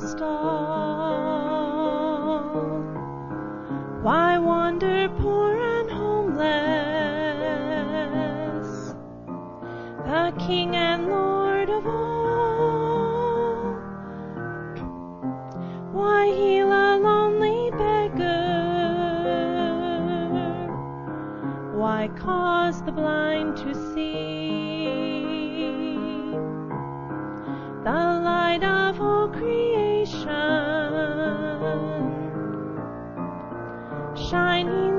stall. Why wander poor and homeless? The King and Lord of all. Why heal a lonely beggar? Why cause the blind to see? The light of all creation. Shining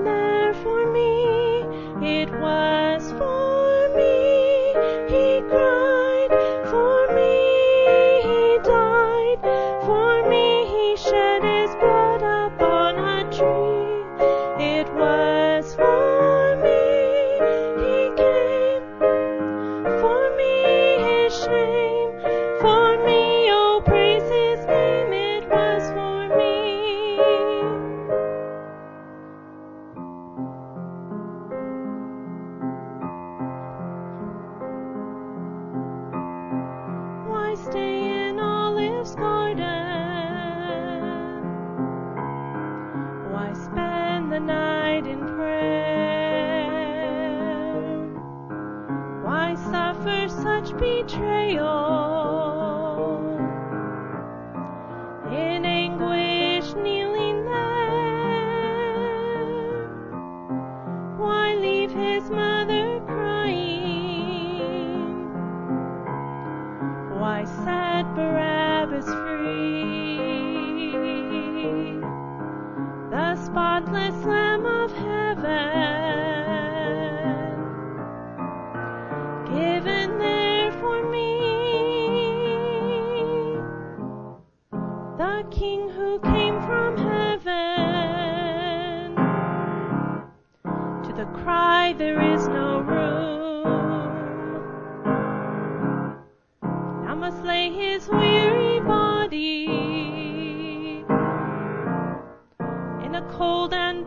Why spend the night in prayer? Why suffer such betrayal? King who came from heaven to the cry there is no room. Now must lay his weary body in a cold and